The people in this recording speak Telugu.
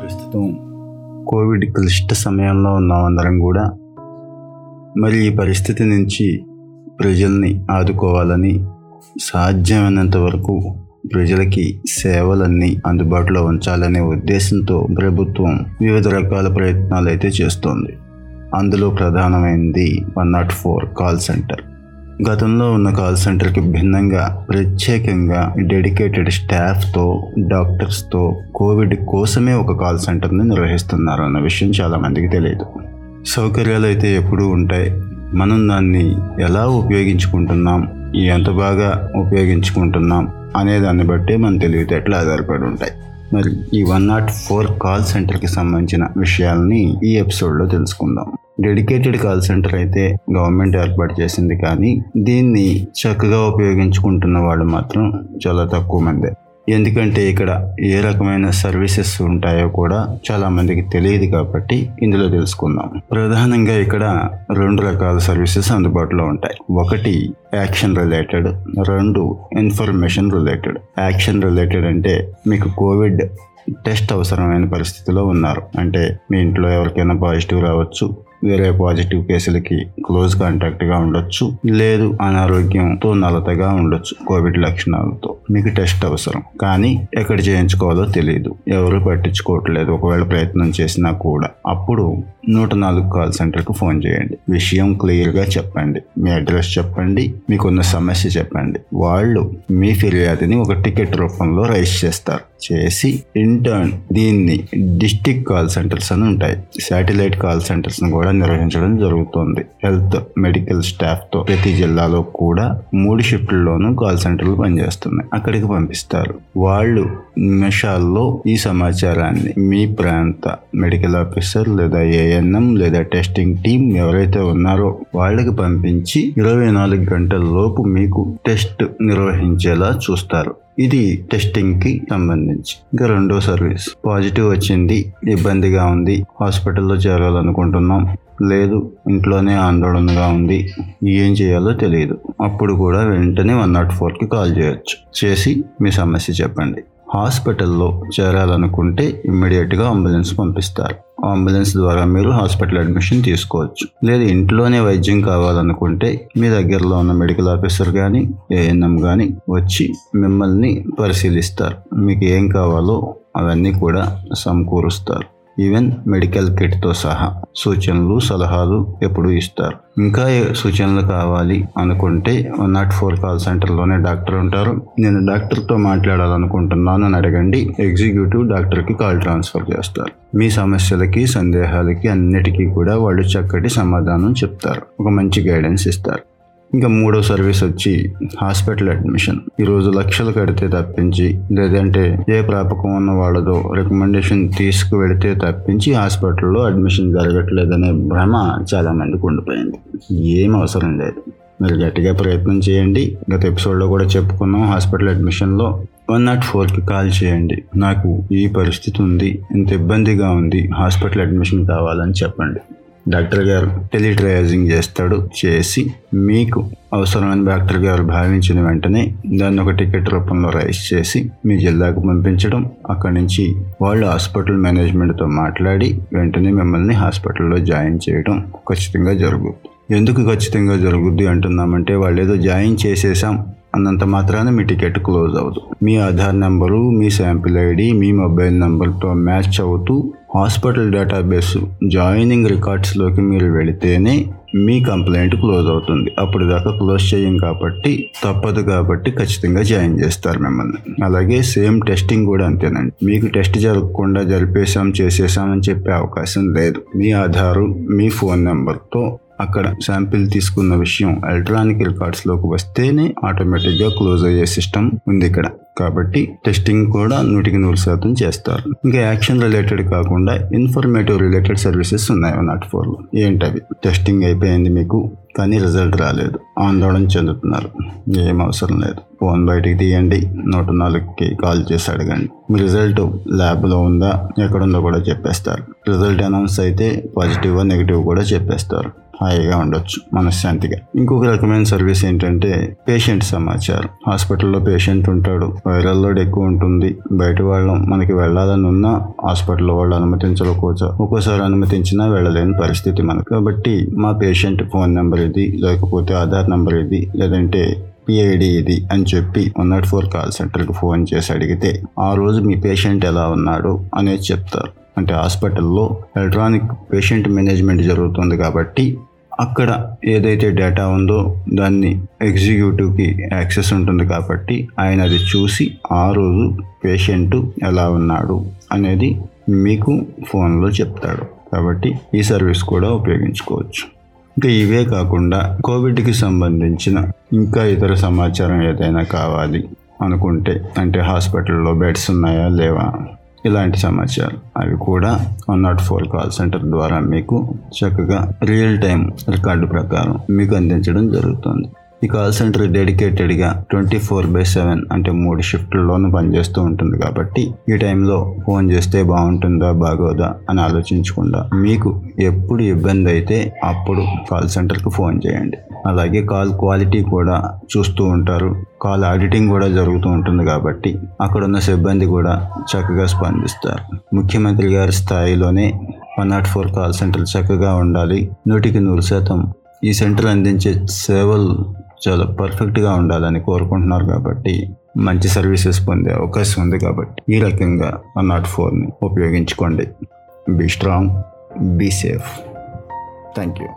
ప్రస్తుతం కోవిడ్ క్లిష్ట సమయంలో ఉన్నామందరం కూడా మరి ఈ పరిస్థితి నుంచి ప్రజల్ని ఆదుకోవాలని సాధ్యమైనంత వరకు ప్రజలకి సేవలన్నీ అందుబాటులో ఉంచాలనే ఉద్దేశంతో ప్రభుత్వం వివిధ రకాల ప్రయత్నాలు అయితే చేస్తోంది. అందులో ప్రధానమైనది one nought four call centre. గతంలో ఉన్న కాల్ సెంటర్కి భిన్నంగా ప్రత్యేకంగా డెడికేటెడ్ స్టాఫ్తో డాక్టర్స్తో కోవిడ్ కోసమే ఒక కాల్ సెంటర్ని నిర్వహిస్తున్నారు అన్న విషయం చాలామందికి తెలియదు. సౌకర్యాలు అయితే ఎప్పుడూ ఉంటాయి. మనం దాన్ని ఎలా ఉపయోగించుకుంటున్నాం? ఎంత బాగా ఉపయోగించుకుంటున్నాం? అనే దాన్ని బట్టి మన తెలివితేటలు ఆధారపడి ఉంటాయి. మరి ఈ వన్ నాట్ ఫోర్ కాల్ సెంటర్కి సంబంధించిన విషయాల్ని ఈ ఎపిసోడ్లో తెలుసుకుందాం. డెడికేటెడ్ కాల్ సెంటర్ అయితే గవర్నమెంట్ ఏర్పాటు చేసింది కానీ దీన్ని చక్కగా ఉపయోగించుకుంటున్న వాళ్ళు మాత్రం చాలా తక్కువ మందే. ఎందుకంటే ఇక్కడ ఏ రకమైన సర్వీసెస్ ఉంటాయో కూడా చాలా మందికి తెలియదు కాబట్టి ఇందులో తెలుసుకుందాం. ప్రధానంగా ఇక్కడ రెండు రకాల సర్వీసెస్ అందుబాటులో ఉంటాయి. ఒకటి యాక్షన్ రిలేటెడ్ రెండు ఇన్ఫర్మేషన్ రిలేటెడ్. యాక్షన్ రిలేటెడ్ అంటే మీకు కోవిడ్ టెస్ట్ అవసరమైన పరిస్థితిలో ఉన్నారు. అంటే మీ ఇంట్లో ఎవరికైనా పాజిటివ్ రావచ్చు వేరే పాజిటివ్ కేసులకి క్లోజ్ కాంటాక్ట్గా ఉండొచ్చు లేదు అనారోగ్యంతో నలతగా ఉండొచ్చు కోవిడ్ లక్షణాలతో. మీకు టెస్ట్ అవసరం కానీ ఎక్కడ చేయించుకోవాలో తెలియదు ఎవరు పట్టించుకోవట్లేదు ఒకవేళ ప్రయత్నం చేసినా కూడా. అప్పుడు నూట నాలుగు కాల్ సెంటర్కి ఫోన్ చేయండి. విషయం క్లియర్గా చెప్పండి. మీ అడ్రస్ చెప్పండి మీకున్న సమస్య చెప్పండి. వాళ్ళు మీ ఫిర్యాదుని ఒక టికెట్ రూపంలో రైస్ చేస్తారు. చేసి ఇంటర్న్ దీన్ని డిస్టిక్ కాల్ సెంటర్స్ అని ఉంటాయి. శాటిలైట్ కాల్ సెంటర్స్ కూడా నిర్వహించడం జరుగుతుంది. హెల్త్ మెడికల్ స్టాఫ్తో ప్రతి జిల్లాలో కూడా మూడు షిఫ్ట్లలోనూ కాల్ సెంటర్లు పనిచేస్తున్నాయి. అక్కడికి పంపిస్తారు. వాళ్ళు నిమిషాల్లో ఈ సమాచారాన్ని మీ ప్రాంత మెడికల్ ఆఫీసర్ లేదా ఏఎన్ఎం లేదా టెస్టింగ్ టీం ఎవరైతే ఉన్నారో వాళ్ళకి పంపించి ఇరవై నాలుగు గంటల లోపు మీకు టెస్ట్ నిర్వహించేలా చూస్తారు. ఇది టెస్టింగ్కి సంబంధించి. ఇంకా రెండో సర్వీస్. పాజిటివ్ వచ్చింది ఇబ్బందిగా ఉంది హాస్పిటల్లో చేరాలనుకుంటున్నాం. లేదు ఇంట్లోనే ఆందోళనగా ఉంది. ఏం చేయాలో తెలియదు అప్పుడు కూడా వెంటనే వన్ నాట్ ఫోర్కి కాల్ చేయొచ్చు. చేసి మీ సమస్య చెప్పండి. హాస్పిటల్లో చేరాలనుకుంటే ఇమ్మీడియట్గా అంబులెన్స్ పంపిస్తారు. అంబులెన్స్ ద్వారా మీరు హాస్పిటల్ అడ్మిషన్ తీసుకోవచ్చు. లేదా ఇంట్లోనే వైద్యం కావాలనుకుంటే మీ దగ్గరలో ఉన్న మెడికల్ ఆఫీసర్ కానీ ఏఎన్ఎం కానీ వచ్చి మిమ్మల్ని పరిశీలిస్తారు. మీకు ఏం కావాలో అవన్నీ కూడా సమకూరుస్తారు. ఈవెన్ మెడికల్ కిట్తో సహా సూచనలు సలహాలు ఎప్పుడు ఇస్తారు. ఇంకా ఏ సూచనలు కావాలి అనుకుంటే వన్ నాట్ ఫోర్ కాల్ సెంటర్లోనే డాక్టర్ ఉంటారు. నేను డాక్టర్తో మాట్లాడాలనుకుంటున్నాను అని అడగండి. ఎగ్జిక్యూటివ్ డాక్టర్కి కాల్ ట్రాన్స్ఫర్ చేస్తారు. మీ సమస్యలకి సందేహాలకి అన్నిటికీ కూడా వాళ్ళు చక్కటి సమాధానం చెప్తారు. ఒక మంచి గైడెన్స్ ఇస్తారు. ఇంకా మూడో సర్వీస్ వచ్చి హాస్పిటల్ అడ్మిషన్. ఈరోజు లక్షలు కడితే తప్పించి లేదంటే ఏ ప్రాపకం ఉన్న వాళ్ళదో రికమెండేషన్ తీసుకువెడితే తప్పించి హాస్పిటల్లో అడ్మిషన్ జరగట్లేదనే భ్రమ చాలా మందికి ఉండిపోయింది. ఏం అవసరం లేదు. మీరు గట్టిగా ప్రయత్నం చేయండి. గత ఎపిసోడ్లో కూడా చెప్పుకున్నాం హాస్పిటల్ అడ్మిషన్లో వన్ నాట్ ఫోర్కి కాల్ చేయండి. నాకు ఈ పరిస్థితి ఉంది ఇంత ఇబ్బందిగా ఉంది హాస్పిటల్ అడ్మిషన్ కావాలని చెప్పండి. డాక్టర్ గారు టెలిట్రయాజింగ్ చేస్తాడు చేసి మీకు అవసరమైన డాక్టర్ గారు భావించిన వెంటనే దాన్ని ఒక టికెట్ రూపంలో రైస్ చేసి మీ జిల్లాకు పంపించడం. అక్కడి నుంచి వాళ్ళు హాస్పిటల్ మేనేజ్మెంట్తో మాట్లాడి వెంటనే మిమ్మల్ని హాస్పిటల్లో జాయిన్ చేయడం ఖచ్చితంగా జరుగుతుంది ఎందుకు ఖచ్చితంగా జరుగుద్ది అంటున్నామంటే వాళ్ళు ఏదో జాయిన్ చేసేసాం అన్నంత మాత్రాన మీ టికెట్ క్లోజ్ అవ్వదు. మీ ఆధార్ నెంబరు మీ శాంపిల్ ఐడి మీ మొబైల్ నెంబర్తో మ్యాచ్ అవుతూ హాస్పిటల్ డేటాబేస్ జాయినింగ్ రికార్డ్స్లోకి మీరు వెళితేనే మీ కంప్లైంట్ క్లోజ్ అవుతుంది. అప్పుడు దాకా క్లోజ్ చేయం కాబట్టి తప్పదు కాబట్టి ఖచ్చితంగా జాయిన్ చేస్తారు మిమ్మల్ని. అలాగే సేమ్ టెస్టింగ్ కూడా అంతేనండి. మీకు టెస్ట్ జరగకుండా జరిపేసాం చేసేసామని చెప్పే అవకాశం లేదు. మీ ఆధారు మీ ఫోన్ నెంబర్తో అక్కడ శాంపిల్ తీసుకున్న విషయం ఎలక్ట్రానిక్ రికార్డ్స్లోకి వస్తేనే ఆటోమేటిక్గా క్లోజ్ అయ్యే సిస్టమ్ ఉంది ఇక్కడ. కాబట్టి టెస్టింగ్ కూడా నూటికి నూరు శాతం చేస్తారు. ఇంకా యాక్షన్ రిలేటెడ్ కాకుండా ఇన్ఫర్మేటివ్ రిలేటెడ్ సర్వీసెస్ ఉన్నాయి వన్ నాట్ ఫోర్లో. ఏంటవి? టెస్టింగ్ అయిపోయింది మీకు కానీ రిజల్ట్ రాలేదు. ఆందోళన చెందుతున్నారు. ఏం అవసరం లేదు. ఫోన్ బయటికి తీయండి. నూట నాలుగుకి కాల్ చేసి అడగండి. మీ రిజల్ట్ ల్యాబ్లో ఉందా? ఎక్కడుందో కూడా చెప్పేస్తారు. రిజల్ట్ అనౌన్స్ అయితే పాజిటివ్ నెగిటివ్ కూడా చెప్పేస్తారు. హాయిగా ఉండొచ్చు మనశ్శాంతిగా. ఇంకొక రకమైన సర్వీస్ ఏంటంటే పేషెంట్ సమాచారం. హాస్పిటల్లో పేషెంట్ ఉంటాడు వైరల్ లోడ్ ఎక్కువ ఉంటుంది బయట వాళ్ళం మనకి వెళ్ళాలని ఉన్నా హాస్పిటల్లో వాళ్ళు అనుమతించకపోవచ్చు. ఒక్కోసారి అనుమతించినా వెళ్ళలేని పరిస్థితి మనకు. కాబట్టి మా పేషెంట్ ఫోన్ నెంబర్ ఇది లేకపోతే ఆధార్ నెంబర్ ఇది లేదంటే పిఐడి ఇది అని చెప్పి వన్ నాట్ ఫోర్ కాల్ సెంటర్కి ఫోన్ చేసి అడిగితే ఆ రోజు మీ పేషెంట్ ఎలా ఉన్నాడు అనేది చెప్తారు. అంటే హాస్పిటల్లో ఎలక్ట్రానిక్ పేషెంట్ మేనేజ్మెంట్ జరుగుతుంది కాబట్టి అక్కడ ఏదైతే డేటా ఉందో దాన్ని ఎగ్జిక్యూటివ్కి యాక్సెస్ ఉంటుంది కాబట్టి ఆయన అది చూసి ఆ రోజు పేషెంట్ ఎలా ఉన్నాడు అనేది మీకు ఫోన్లో చెప్తాడు. కాబట్టి ఈ సర్వీస్ కూడా ఉపయోగించుకోవచ్చు. ఇంకా ఇవే కాకుండా కోవిడ్కి సంబంధించిన ఇంకా ఇతర సమాచారం ఏదైనా కావాలి అనుకుంటే అంటే హాస్పిటల్లో బెడ్స్ ఉన్నాయా లేవా ఇలాంటి సమాచారం. అవి కూడా one nought four call centre ద్వారా మీకు చక్కగా రియల్ టైం రికార్డు ప్రకారం మీకు అందించడం జరుగుతుంది. ఈ కాల్ సెంటర్ డెడికేటెడ్గా ట్వంటీ ఫోర్ బై సెవెన్ అంటే మూడు షిఫ్ట్లలోనూ పనిచేస్తూ ఉంటుంది కాబట్టి ఈ టైంలో ఫోన్ చేస్తే బాగుంటుందా బాగోదా అని ఆలోచించకుండా మీకు ఎప్పుడు ఇబ్బంది అయితే అప్పుడు కాల్ సెంటర్కి ఫోన్ చేయండి. అలాగే కాల్ క్వాలిటీ కూడా చూస్తూ ఉంటారు. కాల్ ఆడిటింగ్ కూడా జరుగుతూ ఉంటుంది కాబట్టి అక్కడ ఉన్న సిబ్బంది కూడా చక్కగా స్పందిస్తారు. ముఖ్యమంత్రి గారి స్థాయిలోనే one nought four call centre చక్కగా ఉండాలి. నూటికి నూరు శాతం ఈ సెంటర్ అందించే సేవలు చాలా పర్ఫెక్ట్గా ఉండాలని కోరుకుంటున్నారు కాబట్టి మంచి సర్వీసెస్ పొందే అవకాశం ఉంది కాబట్టి ఈ రకంగా ఆ నాట్ ఫోర్ని ఉపయోగించుకోండి. Be strong be safe thank you